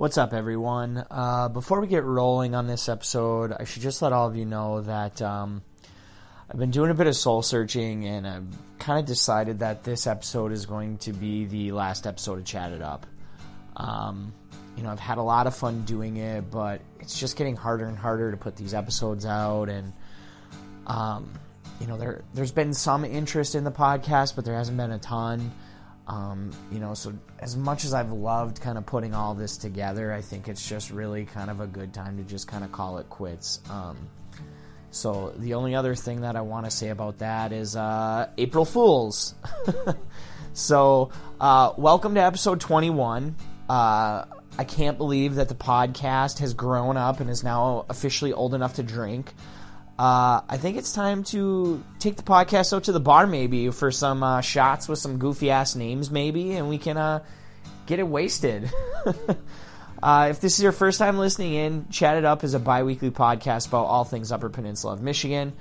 What's up, everyone? Uh, before we get rolling on this episode, I should just let all of you know that um, I've been doing a bit of soul searching and I've kind of decided that this episode is going to be the last episode of Chat It Up. Um, you know, I've had a lot of fun doing it, but it's just getting harder and harder to put these episodes out. And, um, you know, there, there's been some interest in the podcast, but there hasn't been a ton. Um, you know, so as much as I've loved kind of putting all this together, I think it's just really kind of a good time to just kind of call it quits. Um, so the only other thing that I want to say about that is uh, April Fools. so uh, welcome to episode 21. Uh, I can't believe that the podcast has grown up and is now officially old enough to drink. Uh, I think it's time to take the podcast out to the bar, maybe for some uh, shots with some goofy ass names, maybe, and we can uh, get it wasted. Uh, if this is your first time listening in, Chat It Up is a bi weekly podcast about all things Upper Peninsula of Michigan.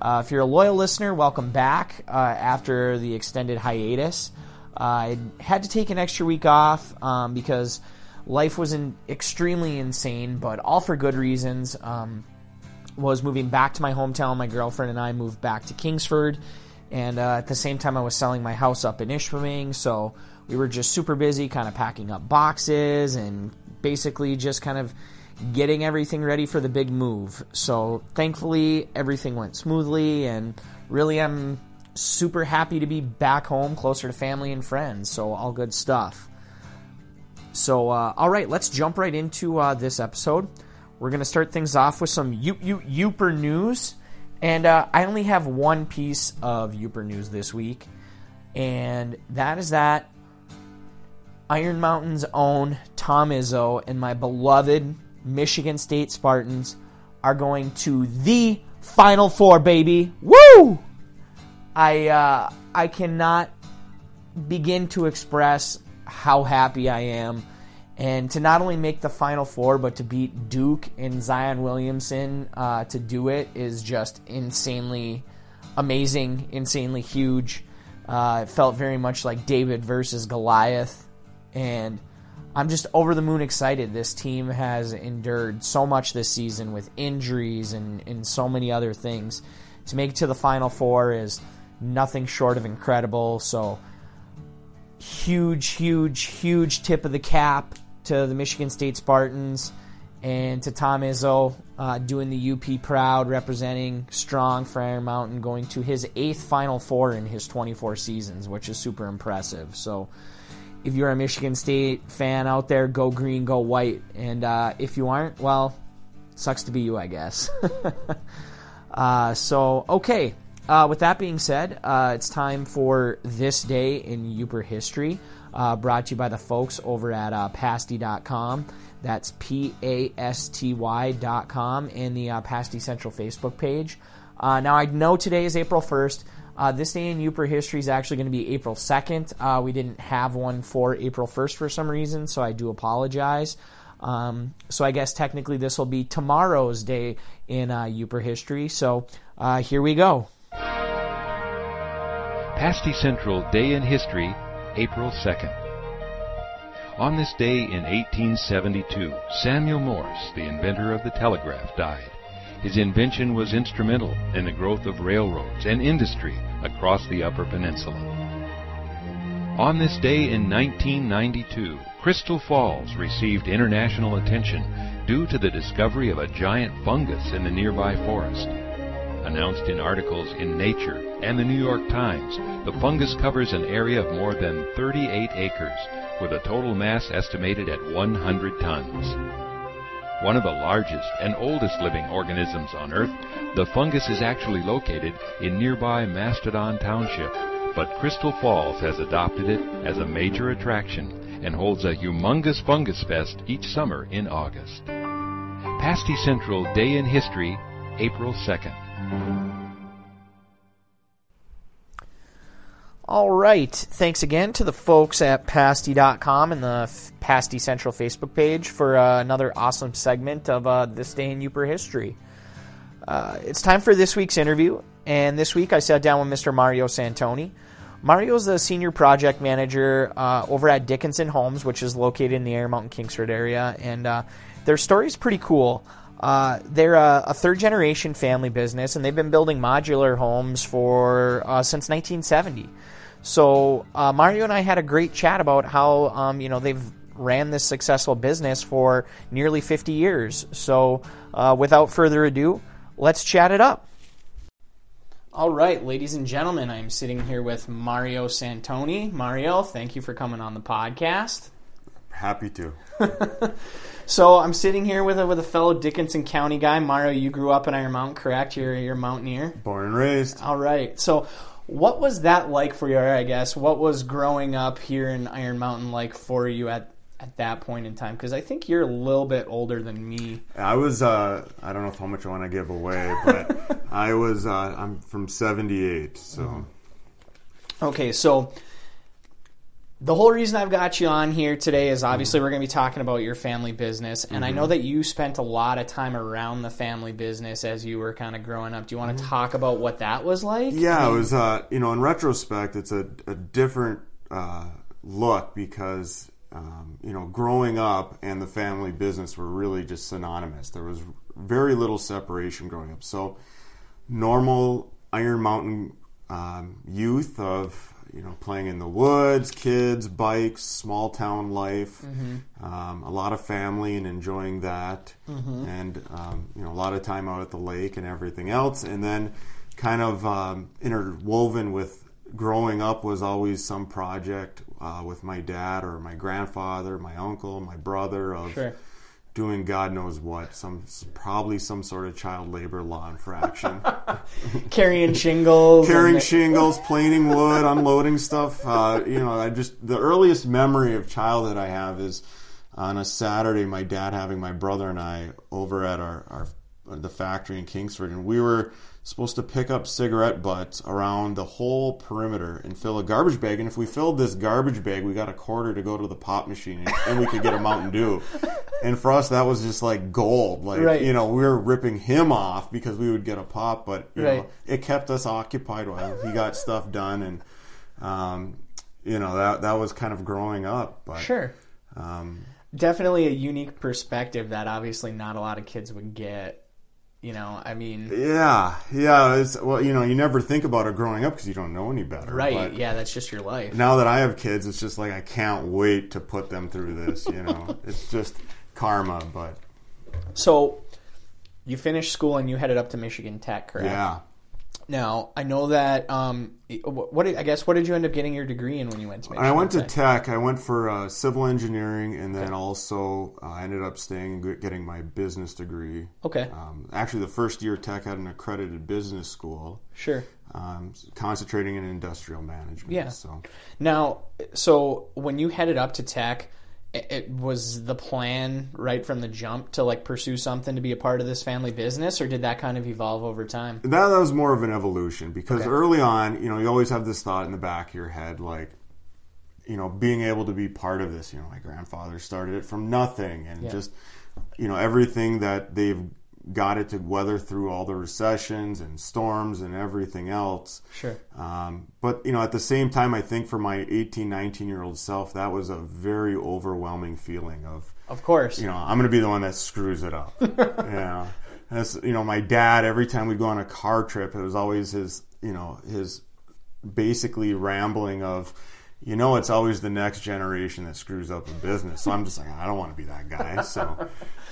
Uh, if you're a loyal listener, welcome back uh, after the extended hiatus. I had to take an extra week off um, because life was in extremely insane, but all for good reasons. Um, was moving back to my hometown. My girlfriend and I moved back to Kingsford, and uh, at the same time, I was selling my house up in Ishpeming. So we were just super busy, kind of packing up boxes and basically just kind of getting everything ready for the big move. So thankfully, everything went smoothly, and really, I'm super happy to be back home, closer to family and friends. So all good stuff. So uh, all right, let's jump right into uh, this episode. We're gonna start things off with some Yoop Yooper news, and uh, I only have one piece of Yooper news this week, and that is that Iron Mountain's own Tom Izzo and my beloved Michigan State Spartans are going to the Final Four, baby. Woo! I uh, I cannot begin to express how happy I am, and to not only make the Final Four, but to beat Duke and Zion Williamson uh, to do it is just insanely amazing, insanely huge. Uh, it felt very much like David versus Goliath and I'm just over the moon excited. This team has endured so much this season with injuries and, and so many other things. To make it to the Final Four is nothing short of incredible. So, huge, huge, huge tip of the cap to the Michigan State Spartans and to Tom Izzo uh, doing the UP proud, representing strong Iron Mountain, going to his eighth Final Four in his 24 seasons, which is super impressive. So, if you're a Michigan State fan out there, go green, go white. And uh, if you aren't, well, sucks to be you, I guess. uh, so, okay. Uh, with that being said, uh, it's time for this day in Yooper history, uh, brought to you by the folks over at uh, pasty.com. That's P A S T Y.com and the uh, Pasty Central Facebook page. now, I know today is April 1st. Uh, this day in Yooper history is actually going to be April 2nd. Uh, we didn't have one for April 1st for some reason, so I do apologize. Um, so I guess technically this will be tomorrow's day in uh, Yooper history. So uh, here we go. Pasty Central Day in History, April 2nd. On this day in 1872, Samuel Morse, the inventor of the telegraph, died. His invention was instrumental in the growth of railroads and industry across the Upper Peninsula. On this day in 1992, Crystal Falls received international attention due to the discovery of a giant fungus in the nearby forest. Announced in articles in Nature and the New York Times, the fungus covers an area of more than 38 acres, with a total mass estimated at 100 tons one of the largest and oldest living organisms on Earth, the fungus is actually located in nearby Mastodon Township, but Crystal Falls has adopted it as a major attraction and holds a humongous fungus fest each summer in August. Pasty Central Day in History, April 2nd. All right. Thanks again to the folks at pasty.com and the Pasty Central Facebook page for uh, another awesome segment of uh, This Day in Yooper History. Uh, it's time for this week's interview, and this week I sat down with Mr. Mario Santoni, Mario is the senior project manager uh, over at Dickinson Homes, which is located in the Iron Mountain Kingsford area, and uh, their story is pretty cool. Uh, they're a, a, third generation family business, and they've been building modular homes for uh, since 1970. So uh, Mario and I had a great chat about how um, you know they've ran this successful business for nearly 50 years. So uh, without further ado, let's chat it up. All right, ladies and gentlemen, I'm sitting here with Mario Santoni. Mario, thank you for coming on the podcast. Happy to. so I'm sitting here with a with a fellow Dickinson County guy. Mario, you grew up in Iron Mountain, correct? You're you're a mountaineer. Born and raised. All right. So what was that like for you? I guess what was growing up here in Iron Mountain like for you at at that point in time? Because I think you're a little bit older than me. I was. Uh, I don't know how much I want to give away, but I was. Uh, I'm from '78, so. Okay, so the whole reason I've got you on here today is obviously we're going to be talking about your family business, and mm-hmm. I know that you spent a lot of time around the family business as you were kind of growing up. Do you want to mm-hmm. talk about what that was like? Yeah, I mean, it was. Uh, you know, in retrospect, it's a, a different uh, look because um, you know, growing up and the family business were really just synonymous. There was very little separation growing up. So, normal Iron Mountain um, youth of you know playing in the woods, kids, bikes, small town life, mm-hmm. um, a lot of family and enjoying that, mm-hmm. and um, you know a lot of time out at the lake and everything else, and then kind of um, interwoven with growing up was always some project uh, with my dad or my grandfather, my uncle, my brother of sure. Doing God knows what, some probably some sort of child labor law infraction, carrying shingles, carrying shingles, planing wood, unloading stuff. Uh, you know, I just the earliest memory of childhood I have is on a Saturday, my dad having my brother and I over at our, our the factory in Kingsford, and we were supposed to pick up cigarette butts around the whole perimeter and fill a garbage bag. And if we filled this garbage bag, we got a quarter to go to the pop machine and we could get a Mountain Dew. And for us, that was just like gold. Like, right. you know, we were ripping him off because we would get a pop, but, you right. know, it kept us occupied while he got stuff done. And, um, you know, that, that was kind of growing up. But, sure. Um, Definitely a unique perspective that obviously not a lot of kids would get you know, I mean, yeah, yeah. It's well, you know, you never think about it growing up because you don't know any better. Right? Yeah, that's just your life. Now that I have kids, it's just like I can't wait to put them through this. You know, it's just karma. But so, you finished school and you headed up to Michigan Tech, correct? Yeah. Now I know that. Um, what I guess what did you end up getting your degree in when you went to? Michigan I went to Tech. I went for uh, civil engineering, and then okay. also uh, I ended up staying and getting my business degree. Okay. Um, actually, the first year Tech had an accredited business school. Sure. Um, concentrating in industrial management. Yeah. So now, so when you headed up to Tech it was the plan right from the jump to like pursue something to be a part of this family business or did that kind of evolve over time that, that was more of an evolution because okay. early on you know you always have this thought in the back of your head like you know being able to be part of this you know my grandfather started it from nothing and yeah. just you know everything that they've got it to weather through all the recessions and storms and everything else. Sure. Um, but, you know, at the same time, I think for my 18, 19 year old self, that was a very overwhelming feeling of, of course, you know, I'm going to be the one that screws it up. yeah. As, you know, my dad, every time we'd go on a car trip, it was always his, you know, his basically rambling of, you know it's always the next generation that screws up a business. So I'm just like, I don't want to be that guy. So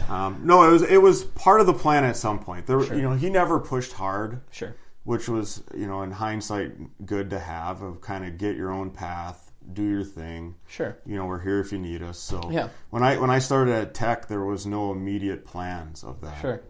um, no, it was it was part of the plan at some point. There, sure. you know, he never pushed hard. Sure. Which was, you know, in hindsight, good to have of kind of get your own path, do your thing. Sure. You know, we're here if you need us. So yeah. When I when I started at Tech, there was no immediate plans of that. Sure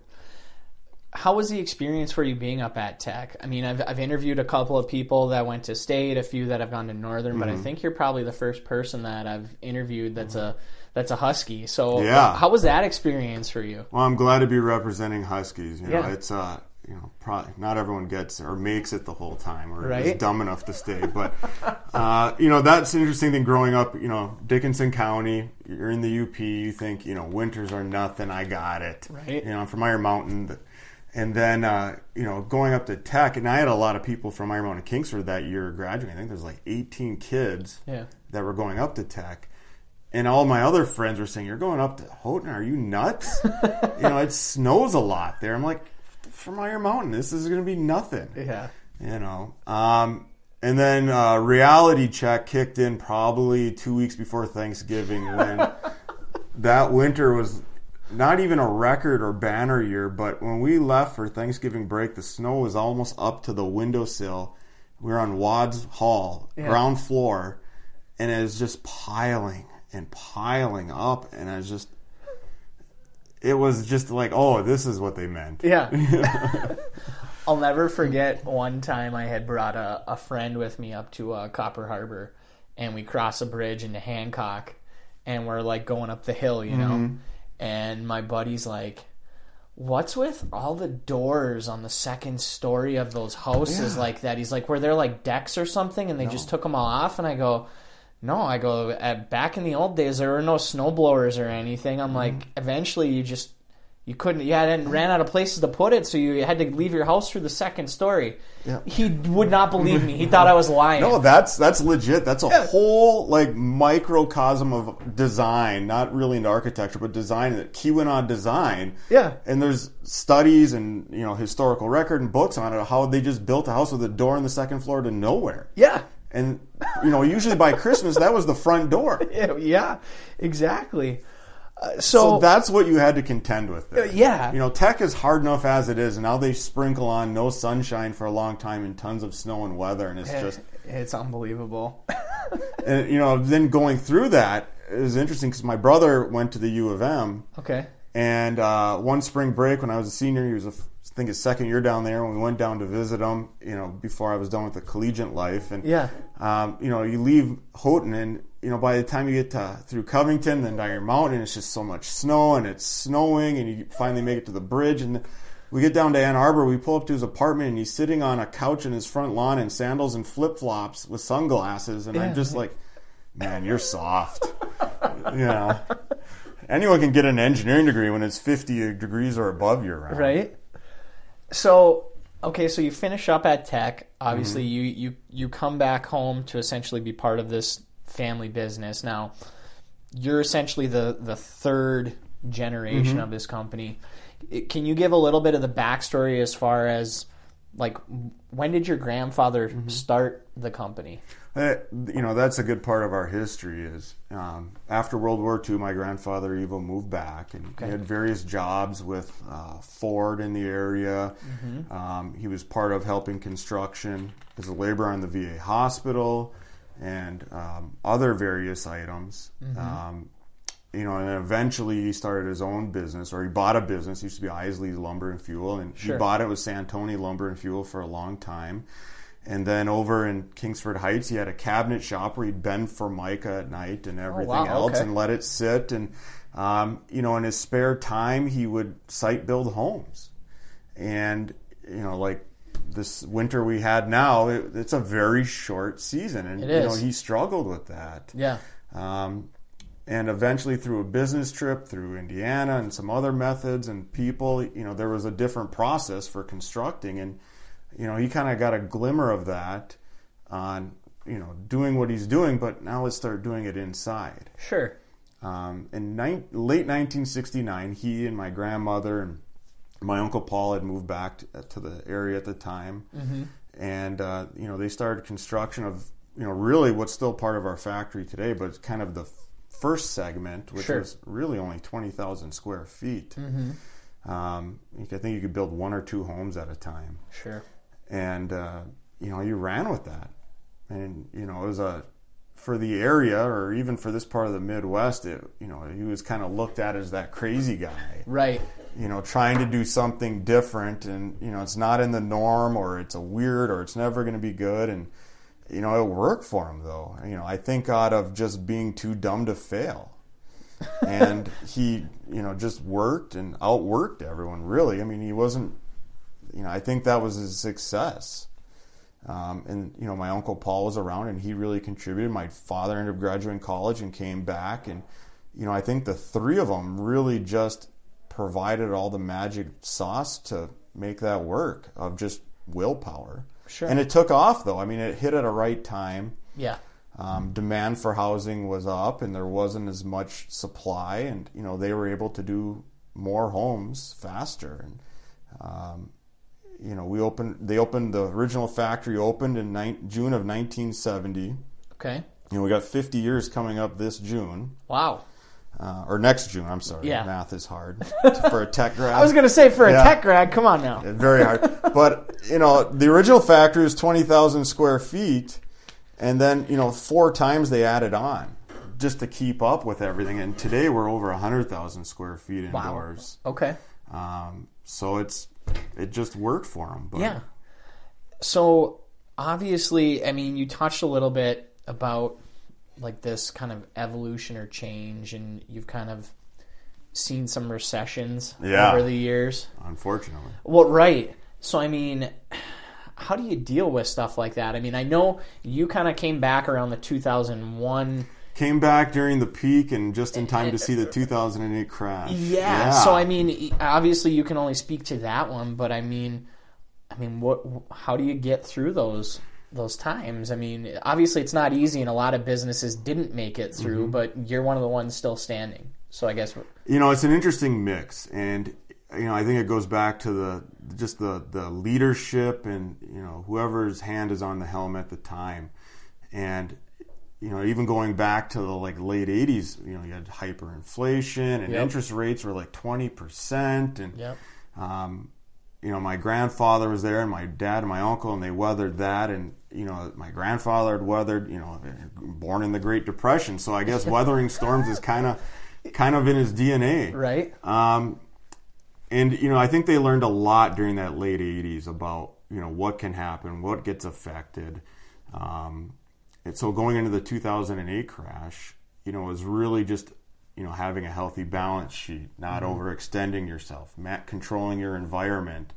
how was the experience for you being up at Tech? I mean, I've, I've interviewed a couple of people that went to State, a few that have gone to Northern, mm-hmm. but I mm-hmm. think you're probably the first person that I've interviewed that's a that's a Husky. So, yeah. how was that experience for you? Well, I'm glad to be representing Huskies. You know, yeah. it's uh, you know, probably not everyone gets or makes it the whole time or right? is dumb enough to stay. But uh, you know, that's an interesting thing. Growing up, you know, Dickinson County, you're in the UP. You think, you know, winters are nothing. I got it. Right. You know, I'm from Iron Mountain And then, uh, you know, going up to tech, and I had a lot of people from Iron Mountain Kingsford that year graduating. I think there's like 18 kids Yeah. that were going up to tech. And all my other friends were saying, You're going up to Houghton? Are you nuts? you know, it snows a lot there. I'm like, From Iron Mountain, this is going to be nothing. Yeah. You know. Um, and then uh, reality check kicked in probably two weeks before Thanksgiving when that winter was not even a record or banner year, but when we left for Thanksgiving break, the snow was almost up to the windowsill. We were on Wads Hall, Yeah. ground floor, and it was just piling and piling up, and I was just. It was just like, oh, this is what they meant. Yeah. I'll never forget one time I had brought a, a friend with me up to uh, Copper Harbor, and we cross a bridge into Hancock, and we're like going up the hill, you know, and my buddy's like. What's with all the doors on the second story of those houses Yeah. like that? He's like, were there like decks or something, and they just took them all off? And I go, no. I go, at, back in the old days, there were no snow blowers or anything. I'm mm-hmm. like, eventually, you just you couldn't. You hadn't ran out of places to put it, so you had to leave your house through the second story. Yeah. He would not believe me. He thought I was lying. No, that's that's legit. That's a whole like microcosm of design, not really into architecture, but design that Keweenaw design. Yeah. And there's studies and you know historical record and books on it how they just built a house with a door on the second floor to nowhere. yeah. And you know, usually by Christmas that was the front door. Yeah, yeah, exactly. Uh, So so, that's what you had to contend with. There. yeah. You know, tech is hard enough as it is, and now they sprinkle on no sunshine for a long time and tons of snow and weather, and it's just it's unbelievable. and you know then going through that is interesting because my brother went to the U of M okay. and uh, one spring break when I was a senior he was a, I think his second year down there when we went down to visit him you know before I was done with the collegiate life and Yeah. um, you know you leave Houghton and you know by the time you get to, through Covington then Iron Mountain it's just so much snow and it's snowing and you finally make it to the bridge and we get down to Ann Arbor we pull up to his apartment and he's sitting on a couch in his front lawn in sandals and flip flops with sunglasses and Yeah. I'm just like man you're soft you know anyone can get an engineering degree when it's 50 degrees or above year round Right. So okay, so you finish up at Tech. Obviously, Mm-hmm. you you you come back home to essentially be part of this family business. Now, you're essentially the the third generation Mm-hmm. of this company. Can you give a little bit of the backstory as far as like when did your grandfather Mm-hmm. start the company? Uh, you know that's a good part of our history is um, after World War II my grandfather Evo moved back and he had various jobs with uh, Ford in the area um, he was part of helping construction as a laborer on the VA hospital and um, other various items um, you know, and then eventually he started his own business, or he bought a business. It used to be Isley Lumber and Fuel, and Sure. he bought it with Santoni Lumber and Fuel for a long time. And then over in Kingsford Heights, he had a cabinet shop where he'd bend formica at night and everything wow, else, okay. and let it sit. And um, you know, in his spare time, he would site build homes. And you know, like this winter we had now, it, it's a very short season, and It you know he struggled with that. Yeah. Um, and eventually, through a business trip through Indiana and some other methods and people, you know, there was a different process for constructing, and you know, he kind of got a glimmer of that on you know doing what he's doing, but now let's start doing it inside. Sure. Um, in nine, late 1969, he and my grandmother and my uncle Paul had moved back to, to the area at the time, and uh, you know they started construction of you know really what's still part of our factory today, but it's kind of the first segment, which Sure. was really only 20,000 square feet. Um, you could- I think you could build one or two homes at a time Sure. and uh, you know you ran with that and you know it was a for the area or even for this part of the midwest it you know he was kind of looked at as that crazy guy Right. You know trying to do something different and you know it's not in the norm or it's a weird or it's never going to be good. And you know it worked for him though. You know i think out of just being too dumb to fail. And he you know just worked and outworked everyone really. I mean he wasn't you know i think that was his success. Um, and you know my uncle paul was around and he really contributed. My father ended up graduating college and came back. And you know i think the three of them really just provided all the magic sauce to make that work of just willpower. Sure. And it took off though. I mean, it hit at a right time. Yeah. Um, demand for housing was up, and there wasn't as much supply, and you know they were able to do more homes faster. And um, you know, we opened. They opened the original factory opened in ni- June of 1970. Okay. You know, we got 50 years coming up this June, Wow. Uh, or next June. I'm sorry, Yeah. math is hard for a tech grad. I was gonna say for a Yeah. tech grad, come on now. very hard. But you know, the original factory was 20,000 square feet, and then you know, four times they added on just to keep up with everything. And today we're over 100,000 square feet indoors. Okay. Um, so it's it just worked for them. But Yeah. So obviously, I mean, you touched a little bit about like this kind of evolution or change, and you've kind of seen some recessions Yeah. over the years. unfortunately, Well, right. So, I mean, how do you deal with stuff like that? I mean, I know you kind of came back around the 2001. came back during the peak and just in time to eh, eh, see the eh, 2008 crash. Yeah. So, I mean, obviously, you can only speak to that one, but I mean, I mean, what? How do you get through those those times? I mean, obviously, it's not easy, and a lot of businesses didn't make it through, Mm-hmm. but you're one of the ones still standing. So, I guess you know it's an interesting mix and you know i think it goes back to the just the the leadership and you know whoever's hand is on the helm at the time and you know even going back to the like late 80s you know you had hyperinflation and Yep. interest rates were like 20% and Yep. um, you know my grandfather was there and my dad and my uncle and they weathered that and you know my grandfather had weathered you know born in the great depression so i guess weathering storms is kind of kind of in his dna right. um, and you know, I think they learned a lot during that late '80s about you know what can happen, what gets affected. Um, and so going into the 2008 crash, you know, was really just you know having a healthy balance sheet, not mm-hmm. overextending yourself, controlling your environment.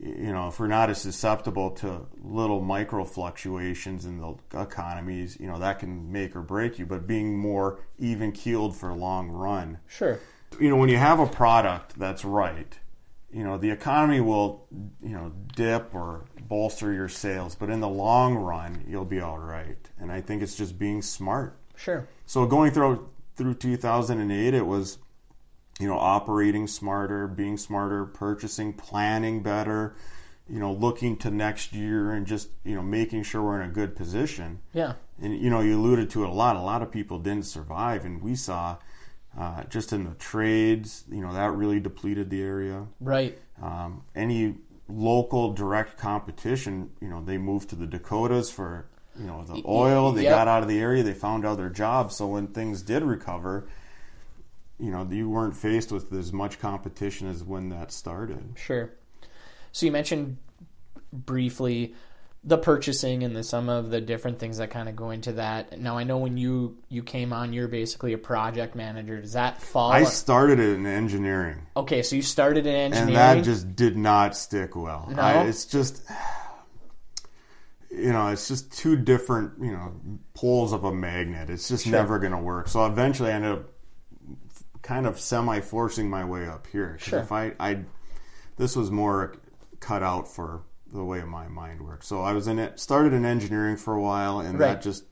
You know, if we're not as susceptible to little micro fluctuations in the economies, you know that can make or break you. But being more even keeled for a long run, Sure. you know when you have a product that's right you know the economy will you know dip or bolster your sales but in the long run you'll be all right and i think it's just being smart Sure. so going through through 2008 it was you know operating smarter being smarter purchasing planning better you know looking to next year and just you know making sure we're in a good position Yeah. and you know you alluded to it a lot a lot of people didn't survive and we saw uh, just in the trades you know that really depleted the area Right. um, any local direct competition you know they moved to the dakotas for you know the oil they yep. got out of the area they found other jobs so when things did recover you know you weren't faced with as much competition as when that started Sure. So you mentioned briefly the purchasing and the some of the different things that kind of go into that. Now I know when you you came on, you're basically a project manager. Does that fall? i started it in engineering okay, so you started in and engineering. that just did not stick well. No? I, it's just, you know, it's just two different, you know, poles of a magnet. It's just never going to work. So eventually, I ended up kind of semi forcing my way up here. Sure. If I, I, this was more cut out for the way my mind works. So I was in it, started in engineering for a while, and Right. that just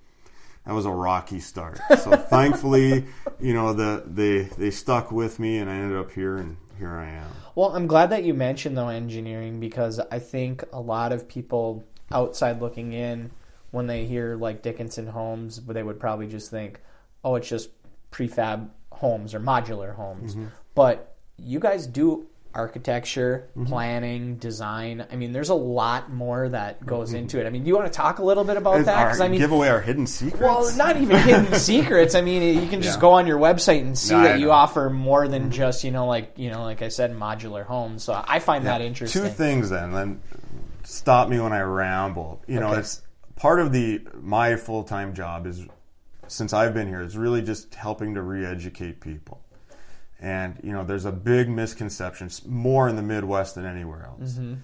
that was a rocky start. So thankfully, you know, the they they stuck with me, and I ended up here, and here I am. Well, I'm glad that you mentioned though engineering because I think a lot of people outside looking in when they hear like Dickinson homes, they would probably just think, "Oh, it's just prefab homes or modular homes." Mm-hmm. But you guys do architecture, Mm-hmm. planning, design. I mean, there's a lot more that goes into it. I mean, do you want to talk a little bit about that? our- 'Cause, I mean, give away our hidden secrets. well, not even hidden secrets. I mean, you can just Yeah. go on your website and see No, that you. Mm-hmm. offer more than just, you know, like you know, like I said, modular homes. So I find that interesting. Two things then. Then stop me when I ramble. You know, Okay. it's part of the my full time job is since I've been here is really just helping to re-educate people. And you know, there's a big misconception, more in the Midwest than anywhere else. Mm-hmm.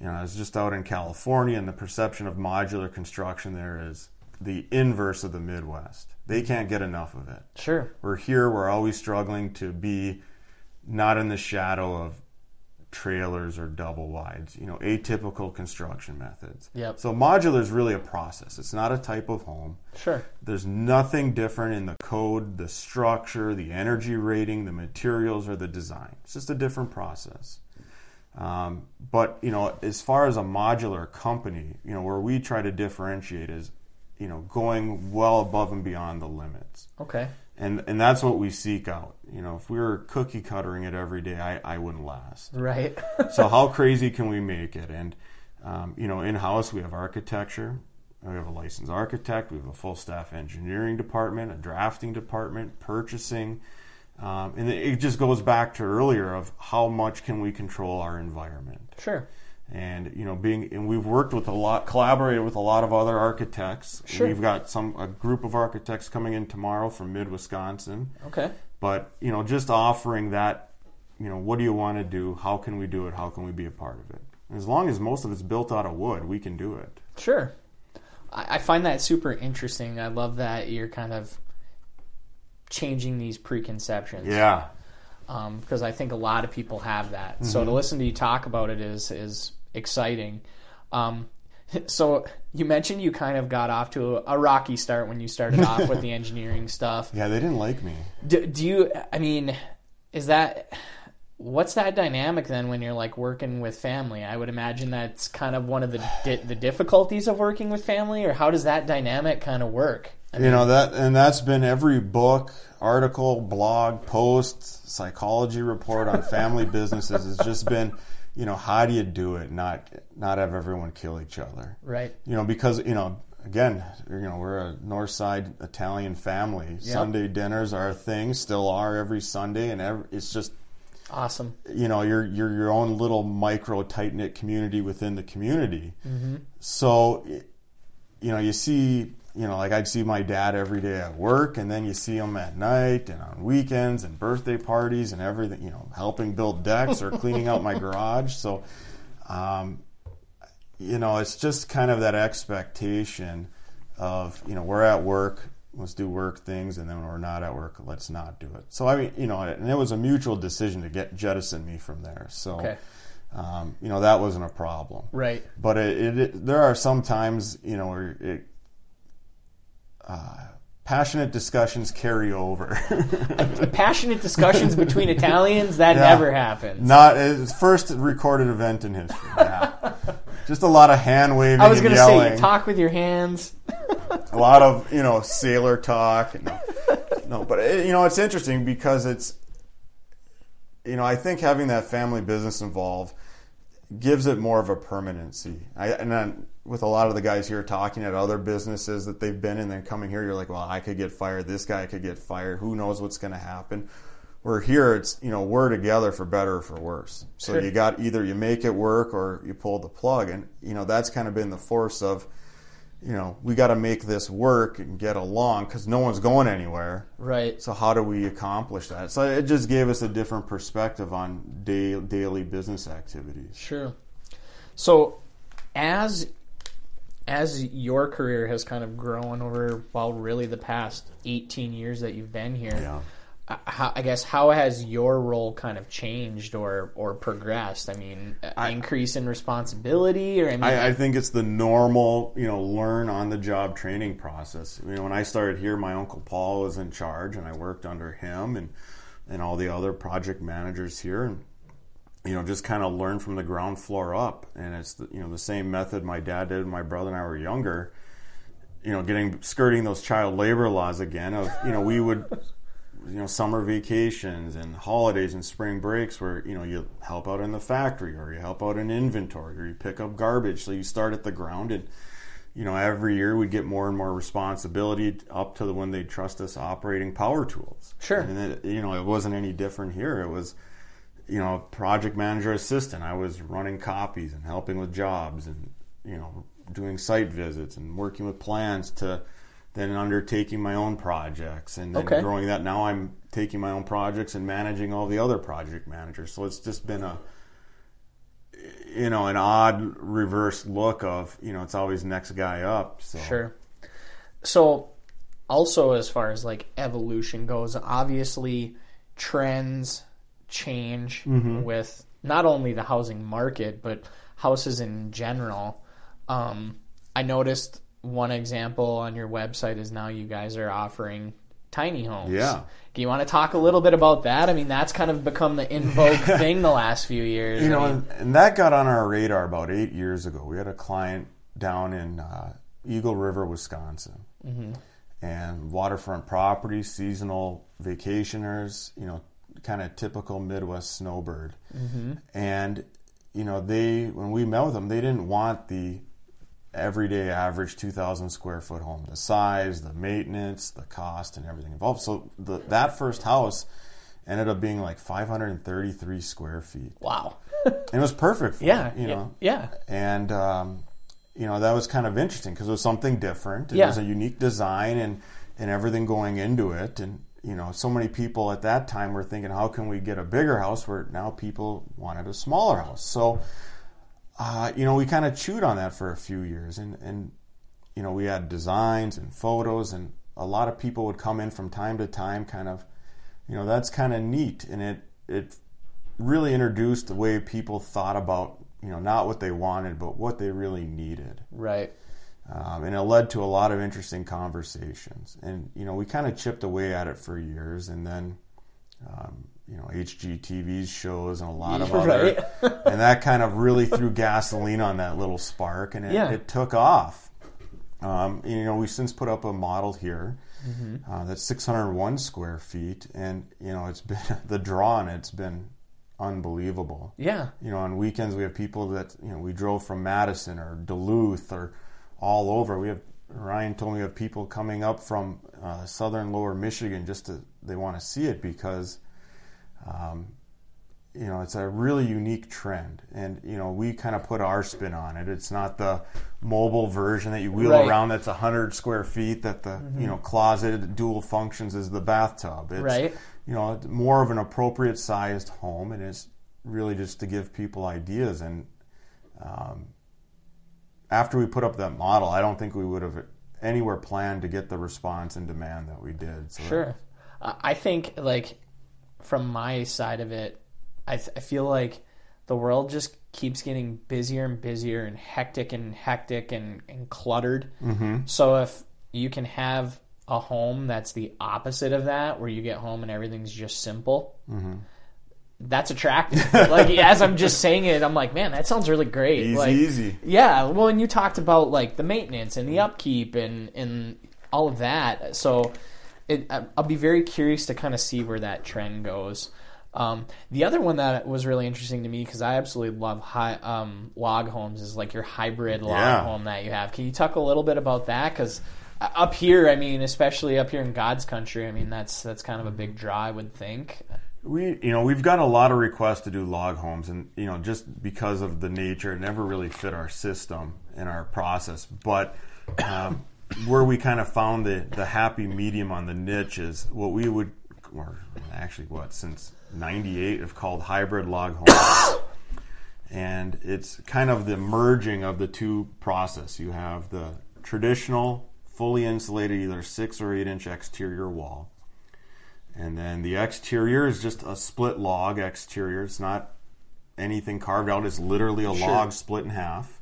You know, I was just out in California, and the perception of modular construction there is the inverse of the Midwest. They can't get enough of it. Sure. We're here. We're always struggling to be not in the shadow of trailers or double wides, you know, atypical construction methods. Yep. So modular is really a process. It's not a type of home. Sure. There's nothing different in the code, the structure, the energy rating, the materials, or the design. It's just a different process. Um, but you know, as far as a modular company, you know, where we try to differentiate is, you know, going well above and beyond the limits, Okay. And and that's what we seek out. You know, if we were cookie cuttering it every day, I, I wouldn't last. Right. so how crazy can we make it? And um, you know, in house we have architecture. We have a licensed architect. We have a full staff engineering department, a drafting department, purchasing, um, and it just goes back to earlier of how much can we control our environment. sure. And you know, being and we've worked with a lot, collaborated with a lot of other architects. Sure. We've got some a group of architects coming in tomorrow from mid Wisconsin. Okay. But you know, just offering that, you know, what do you want to do? How can we do it? How can we be a part of it? As long as most of it's built out of wood, we can do it. Sure. I, I find that super interesting. I love that you're kind of changing these preconceptions. Yeah, um, because I think a lot of people have that. So to mm-hmm. listen to you talk about it is is exciting. Um, so you mentioned you kind of got off to a, a rocky start when you started off with the engineering stuff. yeah, they didn't like me. Do, do you? I mean, is that what's that dynamic then when you're like working with family? I would imagine that's kind of one of the di- the difficulties of working with family, or how does that dynamic kind of work? I You know that, and that's been every book, article, blog, post, psychology report on family businesses. Has just been, you know, how do you do it? Not not have everyone kill each other. right. You know, because you know, again, you know, we're a North Side Italian family. Sunday dinners are a thing, still are every Sunday, and every, it's just Awesome. you know you're you're your own little micro tight knit community within the community. Mm-hmm. So, you know, you see, you know, like I'd see my dad every day at work, and then you see him at night and on weekends and birthday parties and everything. You know, helping build decks or cleaning out my garage. So, um, you know, it's just kind of that expectation of you know we're at work. Let's do work things, and then when we're not at work, let's not do it. So I mean, you know, and it was a mutual decision to get jettison me from there. So, Okay. um, you know, that wasn't a problem. Right. But it, it, it, there are some times, you know, where it, uh, passionate discussions carry over. Passionate discussions between Italians that Yeah. never happens. Not it's first recorded event in history. Yeah. Just a lot of hand waving I was going to say, you talk with your hands. a lot of you know sailor talk. No, no but it, you know it's interesting because it's you know I think having that family business involved gives it more of a permanency. I, and then with a lot of the guys here talking at other businesses that they've been in, then coming here, you're like, well, I could get fired. This guy could get fired. Who knows what's going to happen? Where here, it's you know we're together for better or for worse. So Sure. you got either you make it work or you pull the plug, and you know that's kind of been the force of you know, we got to make this work and get along because no one's going anywhere. Right. So how do we accomplish that? So it just gave us a different perspective on day, daily business activities. Sure. So, as as your career has kind of grown over, well, really the past eighteen years that you've been here, Yeah. Uh, how, I guess how has your role kind of changed or or progressed? I mean, uh, I- increase in responsibility, or I mean, I, I think it's the normal, you know, learn on the job training process. You know, when I started here, my uncle Paul was in charge, and I worked under him and and all the other project managers here, and you know, just kind of learn from the ground floor up. And it's the, you know the same method my dad did when my brother and I were younger. You know, getting skirting those child labor laws again. Of you know, we would you know summer vacations and holidays and spring breaks where you know you help out in the factory or you help out in inventory or you pick up garbage. So you start at the ground and you know every year we get more and more responsibility up to the when they trust us operating power tools. Sure. and it, you know it wasn't any different here. It was you know project manager assistant. I was running copies and helping with jobs and you know doing site visits and working with plans to then undertaking my own projects and then Okay. growing that now i'm taking my own projects and managing all the other project managers so it's just been a you know an odd reverse look of you know it's always next guy up so Sure. So, also as far as like evolution goes, obviously trends change Mm-hmm. with not only the housing market but houses in general. Um, I noticed one example on your website is now you guys are offering tiny homes. Yeah. Do you want to talk a little bit about that? I mean, that's kind of become the in vogue thing the last few years. You know, I mean, and, that got on our radar about eight years ago. We had a client down in uh, Eagle River, Wisconsin, and waterfront property, seasonal vacationers. You know, kind of typical Midwest snowbird. And you know, they when we met with them, they didn't want the everyday average 2,000 square foot home. The size, the maintenance, the cost, and everything involved. So the, that first house ended up being like 533 square feet. wow. And it was perfect for Yeah. it, you know. Yeah. And um, you know that was kind of interesting because it was something different. It Yeah. was a unique design and and everything going into it. And you know, so many people at that time were thinking, how can we get a bigger house? Where now people wanted a smaller house. So uh, you know, we kind of chewed on that for a few years, and and you know, we had designs and photos, and a lot of people would come in from time to time, kind of, you know, that's kind of neat, and it it really introduced the way people thought about you know not what they wanted but what they really needed Right. um, and it led to a lot of interesting conversations and you know we kind of chipped away at it for years and then um, you know HGTV's shows and a lot of other and that kind of really threw gasoline on that little spark and it, Yeah. it took off um, you know we've since put up a model here Mm-hmm. uh, that's 601 square feet and you know it's been the draw on it's been unbelievable Yeah. you know, on weekends we have people that you know we drove from Madison or Duluth or all over. We have Ryan told me we have people coming up from uh, southern Lower Michigan just to they want to see it because, um, you know, it's a really unique trend, and you know we kind of put our spin on it. It's not the mobile version that you wheel Right. around that's hundred square feet that the you know closet dual functions as the bathtub. It's, Right. you know, more of an appropriate sized home, and it's really just to give people ideas. And um, after we put up that model, I don't think we would have anywhere planned to get the response and demand that we did. So Sure. I I think, like, from my side of it, I, th- I feel like the world just keeps getting busier and busier and hectic and hectic and, and cluttered. Mm-hmm. So if you can have a home that's the opposite of that, where you get home and everything's just simple, that's attractive. like, as I'm just saying it, I'm like, man, that sounds really great. Easy, like, easy. yeah, well, and you talked about like the maintenance and the upkeep and and all of that. So, it, I'll be very curious to kind of see where that trend goes. Um, the other one that was really interesting to me because I absolutely love high, um, log homes is like your hybrid log Yeah. home that you have. Can you talk a little bit about that? Because up here, I mean, especially up here in God's country, I mean, that's that's kind of a big draw, I would think. we, you know, we've got a lot of requests to do log homes, and you know, just because of the nature, it never really fit our system and our process. But um, where we kind of found the the happy medium on the niche is what we would, or actually, what since '98 have called hybrid log homes. and it's kind of the merging of the two process. You have the traditional, fully insulated, either six or eight inch exterior wall, and then the exterior is just a split log exterior. It's not anything carved out. It's literally a log split in half.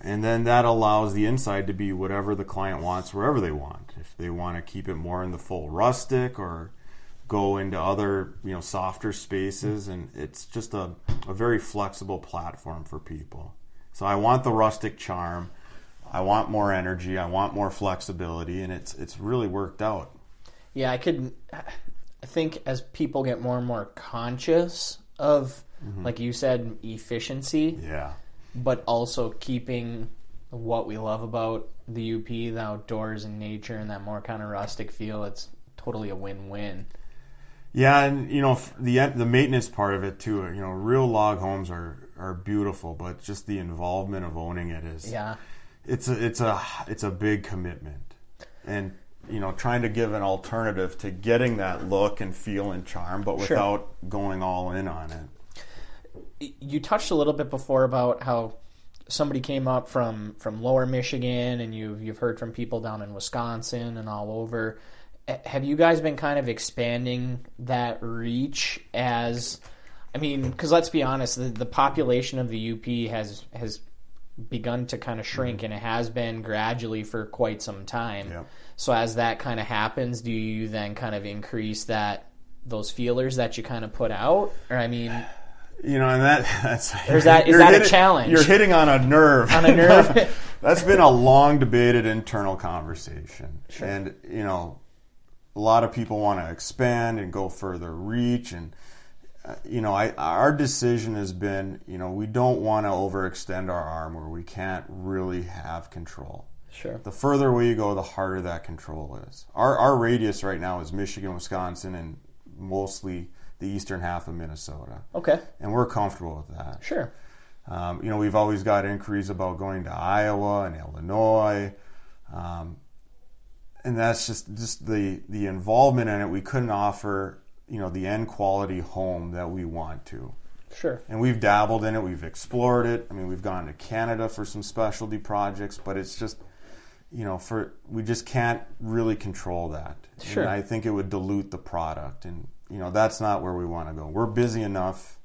And then that allows the inside to be whatever the client wants, wherever they want. If they want to keep it more in the full rustic or go into other, you know, softer spaces. And it's just a, a very flexible platform for people. So I want the rustic charm. I want more energy. I want more flexibility. And it's, it's really worked out. Yeah, I could. I think as people get more and more conscious of, mm-hmm. like you said, efficiency, Yeah. But also keeping what we love about the UP, the outdoors and nature, and that more kind of rustic feel, it's totally a win-win. Yeah, and you know the the maintenance part of it too. You know, real log homes are are beautiful, but just the involvement of owning it is Yeah, it's a it's a it's a big commitment, and you know trying to give an alternative to getting that look and feel and charm, but Sure. without going all in on it. You touched a little bit before about how somebody came up from from lower Michigan, and you've you've heard from people down in Wisconsin and all over. Have you guys been kind of expanding that reach as? I mean, because let's be honest, the, the population of the UP has has begun to kind of shrink, mm-hmm. and it has been gradually for quite some time. Yeah. So as that kind of happens, do you then kind of increase that those feelers that you kind of put out, or I mean, You know, and that that's that- is that a challenge? You're hitting on a nerve. On a nerve? that's been a long debated internal conversation, sure. and you know, a lot of people want to expand and go further reach, and uh, you know, I our decision has been, you know, we don't want to overextend our arm where we can't really have control. sure, The further away you go, the harder that control is. Our, our radius right now is Michigan, Wisconsin, and mostly the eastern half of Minnesota. okay, And we're comfortable with that. sure, Um, you know, we've always got inquiries about going to Iowa and Illinois. Um, and that's just, just the, the involvement in it. We couldn't offer, you know, the end quality home that we want to sure, and we've dabbled in it. We've explored it. I mean, we've gone to Canada for some specialty projects, but it's just, you know, for we just can't really control that. Sure. And I think it would dilute the product, and you know, that's not where we want to go. We're busy enough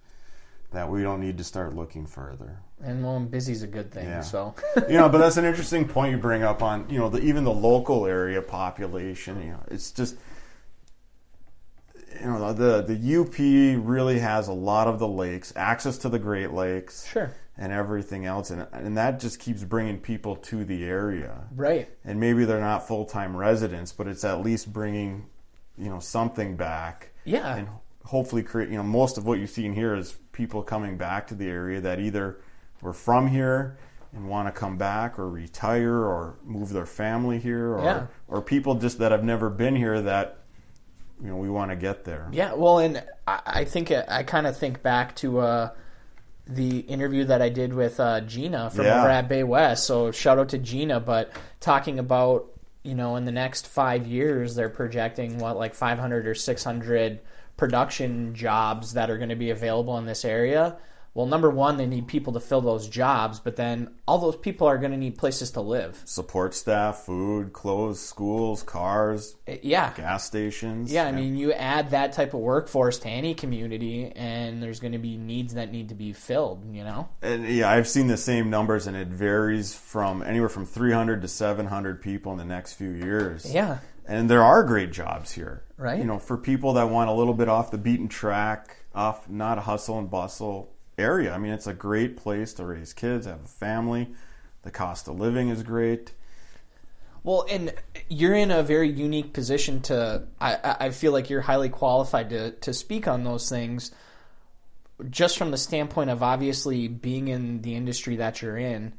that we don't need to start looking further. and well, busy is a good thing. Yeah. So, you know, but that's an interesting point you bring up on you know the, even the local area population. You know, it's just you know the the UP really has a lot of the lakes, access to the Great Lakes, sure, and everything else, and and that just keeps bringing people to the area. right, And maybe they're not full time residents, but it's at least bringing you know something back yeah, and hopefully create you know most of what you see in here is people coming back to the area that either were from here and want to come back or retire or move their family here or Yeah. or people just that have never been here that you know we want to get there Yeah, well, and I, I think I kind of think back to uh, the interview that I did with uh, Gina from Yeah. over at Bay West. So shout out to Gina, but talking about you know in the next five years they're projecting what like 500 or 600 production jobs that are going to be available in this area. Well, number one, they need people to fill those jobs, but then all those people are going to need places to live. support staff food clothes schools cars eh, Yeah, gas stations Yeah, I mean, you add that type of workforce to any community, and there's going to be needs that need to be filled. You know, and yeah i've seen the same numbers and it varies from anywhere from 300 to 700 people in the next few years yeah, and there are great jobs here Right. you know for people that want a little bit off the beaten track off not hustle and bustle area i mean it's a great place to raise kids have a family the cost of living is great Well, and you're in a very unique position to. I, I feel like you're highly qualified to to speak on those things, just from the standpoint of obviously being in the industry that you're in.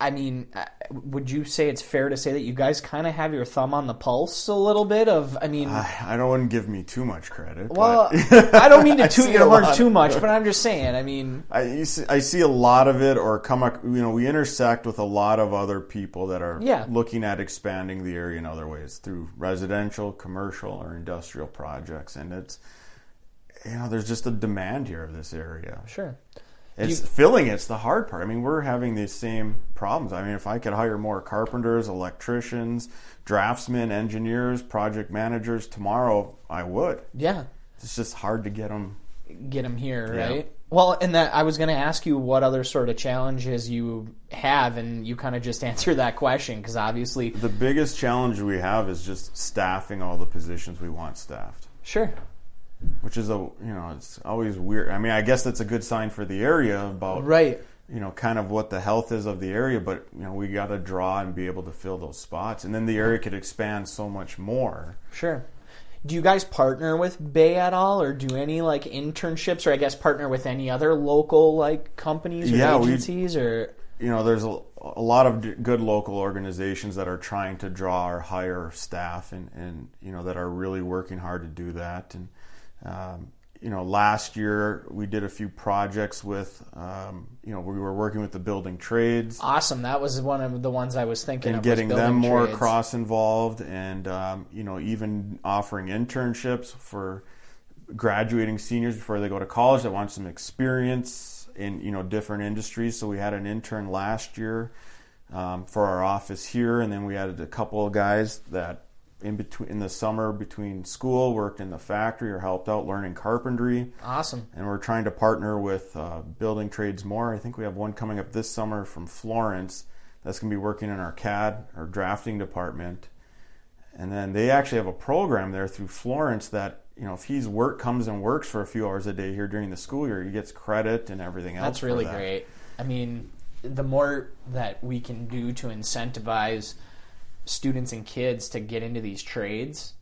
I mean, uh, would you say it's fair to say that you guys kind of have your thumb on the pulse a little bit of? I mean, i, I don't wouldn't give me too much credit well, I don't mean to toot your horn too much, but I'm just saying. I mean, I, you see, I see a lot of it, or come, you know, we intersect with a lot of other people that are Yeah. looking at expanding the area in other ways through residential, commercial, or industrial projects, and it's, you know, there's just a demand here of this area. sure. It's You- filling it's the hard part. I mean, we're having these same problems. I mean, if I could hire more carpenters, electricians, draftsmen, engineers, project managers tomorrow, I would. Yeah, It's just hard to get them. get them here, Yeah. right? Well, and that I was going to ask you what other sort of challenges you have, and you kind of just answered that question because obviously, The biggest challenge we have is just staffing all the positions we want staffed, sure, which is a you know it's always weird. I mean, I guess that's a good sign for the area about right, you know kind of what the health is of the area, but you know we got to draw and be able to fill those spots, and then the area could expand so much more. sure. Do you guys partner with Bay at all, or do any like internships, or I guess partner with any other local like companies or Yeah, we- agencies, or you know, there's a, a lot of good local organizations that are trying to draw or hire staff, and, and you know that are really working hard to do that. And um, you know, last year we did a few projects with, um, you know, we were working with the building trades awesome? That was one of the ones I was thinking and of. getting them more trades. cross involved, and um, you know, even offering internships for graduating seniors before they go to college that want some experience in you know different industries. So we had an intern last year um, for our office here, and then we added a couple of guys that in between in the summer between school, worked in the factory or helped out learning carpentry. Awesome. And we're trying to partner with uh, Building Trades More. I think we have one coming up this summer from Florence that's going to be working in our CAD or drafting department. And then they actually have a program there through Florence that you know if he's work comes and works for a few hours a day here during the school year, he gets credit and everything else. That's really that. great. I mean, the more that we can do to incentivize students and kids to get into these trades,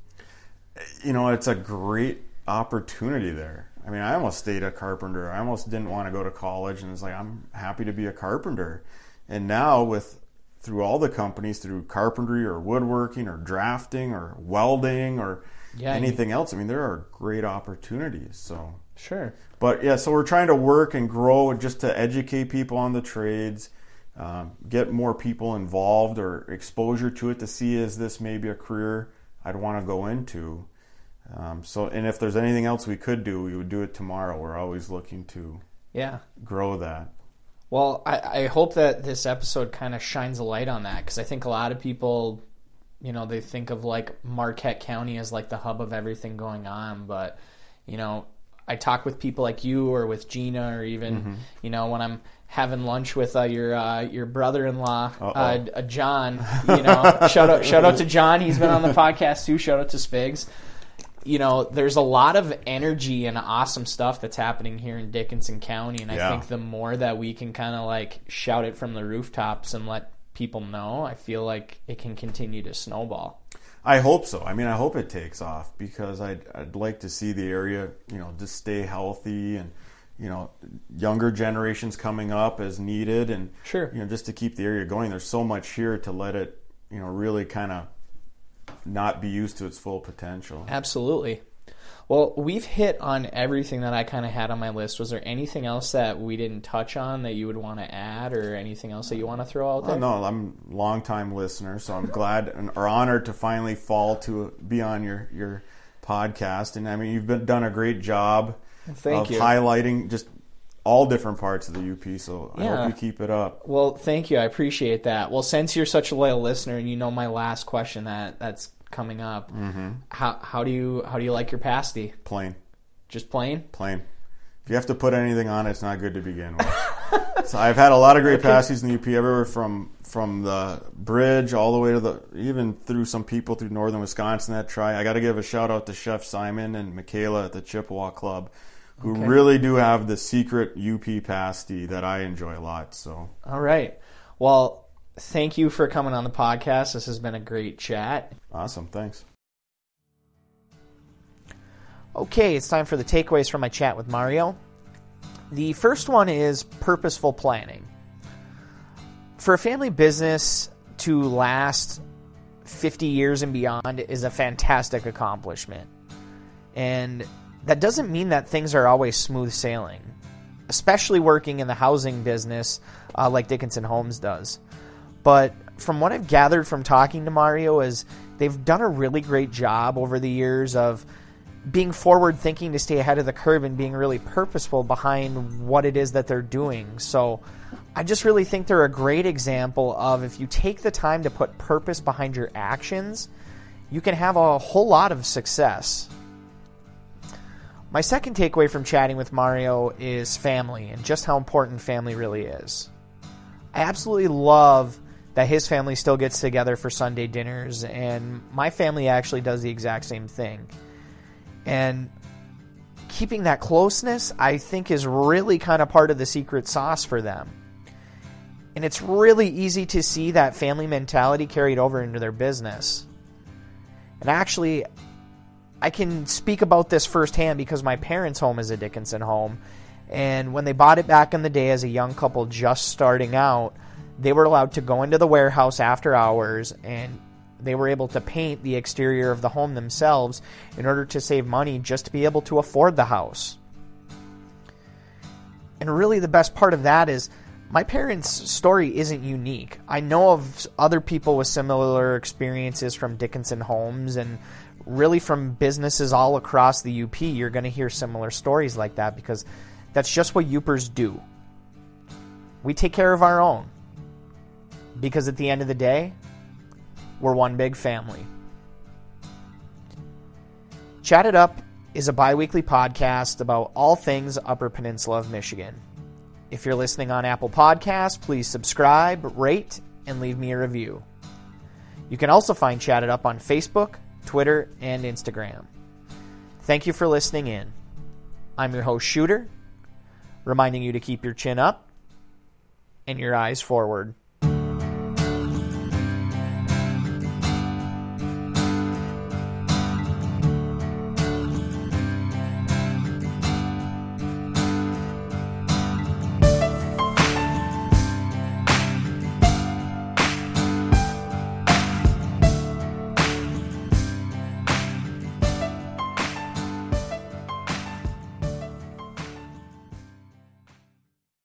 you know, it's a great opportunity there. I mean, I almost stayed a carpenter. I almost didn't want to go to college, and it's like I'm happy to be a carpenter. And now with through all the companies, through carpentry or woodworking or drafting or welding or Yeah, anything else, I mean, there are great opportunities. So, sure. but yeah, so we're trying to work and grow just to educate people on the trades, um, get more people involved or exposure to it to see is this maybe a career I'd want to go into. Um, so, and if there's anything else we could do, we would do it tomorrow. We're always looking to Yeah. grow that. Well, I, I hope that this episode kind of shines a light on that because I think a lot of people, you know, they think of like Marquette County as like the hub of everything going on. But, you know, I talk with people like you or with Gina or even, you know, when I'm having lunch with uh, your uh, your brother-in-law, uh, uh, John, you know, shout out shout out to John. He's been on the podcast too. Shout out to Spigs you know, there's a lot of energy and awesome stuff that's happening here in Dickinson County, and I think the more that we can kind of like shout it from the rooftops and let people know, I feel like it can continue to snowball. I hope so. I mean, I hope it takes off because I'd, I'd like to see the area, you know, just stay healthy and, you know, younger generations coming up as needed and, Sure. you know, just to keep the area going. There's so much here to let it, you know, really kind of not be used to its full potential. Absolutely. Well, we've hit on everything that I kind of had on my list. Was there anything else that we didn't touch on that you would want to add, or anything else that you want to throw out Oh, there? no, I'm a longtime listener, so I'm glad and or honored to finally fall to be on your your podcast. And I mean, you've been done a great job Thank of you. highlighting just all different parts of the UP. So I Yeah. hope you keep it up. Well, thank you. I appreciate that. Well, since you're such a loyal listener and you know my last question that that's coming up, Mm-hmm. how how do you how do you like your pasty? Plain, Just plain? plain. If you have to put anything on it, it's not good to begin with. so I've had a lot of great pasties in the UP, everywhere from from the bridge all the way to the even through some people through northern Wisconsin that try. I got to give a shout out to Chef Simon and Michaela at the Chippewa Club, who Okay. really do have the secret UP pasty that I enjoy a lot. So All right. Well, thank you for coming on the podcast. This has been a great chat. awesome, thanks. Okay, it's time for the takeaways from my chat with Mario. The first one is purposeful planning. For a family business to last 50 years and beyond is a fantastic accomplishment. And that doesn't mean that things are always smooth sailing, especially working in the housing business uh, like Dickinson Homes does. But from what I've gathered from talking to Mario is they've done a really great job over the years of being forward thinking to stay ahead of the curve and being really purposeful behind what it is that they're doing. So I just really think they're a great example of if you take the time to put purpose behind your actions, you can have a whole lot of success. My second takeaway from chatting with Mario is family and just how important family really is. I absolutely love that his family still gets together for Sunday dinners, and my family actually does the exact same thing. And keeping that closeness, I think, is really kind of part of the secret sauce for them. And it's really easy to see that family mentality carried over into their business. And actually, I can speak about this firsthand because my parents' home is a Dickinson home. And when they bought it back in the day as a young couple just starting out, they were allowed to go into the warehouse after hours and they were able to paint the exterior of the home themselves in order to save money just to be able to afford the house. And really, the best part of that is my parents' story isn't unique. I know of other people with similar experiences from Dickinson Homes and really from businesses all across the UP. You're going to hear similar stories like that because that's just what Yoopers do. We take care of our own because at the end of the day, we're one big family. Chat It Up is a bi weekly podcast about all things Upper Peninsula of Michigan. If you're listening on Apple Podcasts, please subscribe, rate, and leave me a review. You can also find Chat It Up on Facebook, Twitter, and Instagram. Thank you for listening in. I'm your host, Shooter, reminding you to keep your chin up and your eyes forward.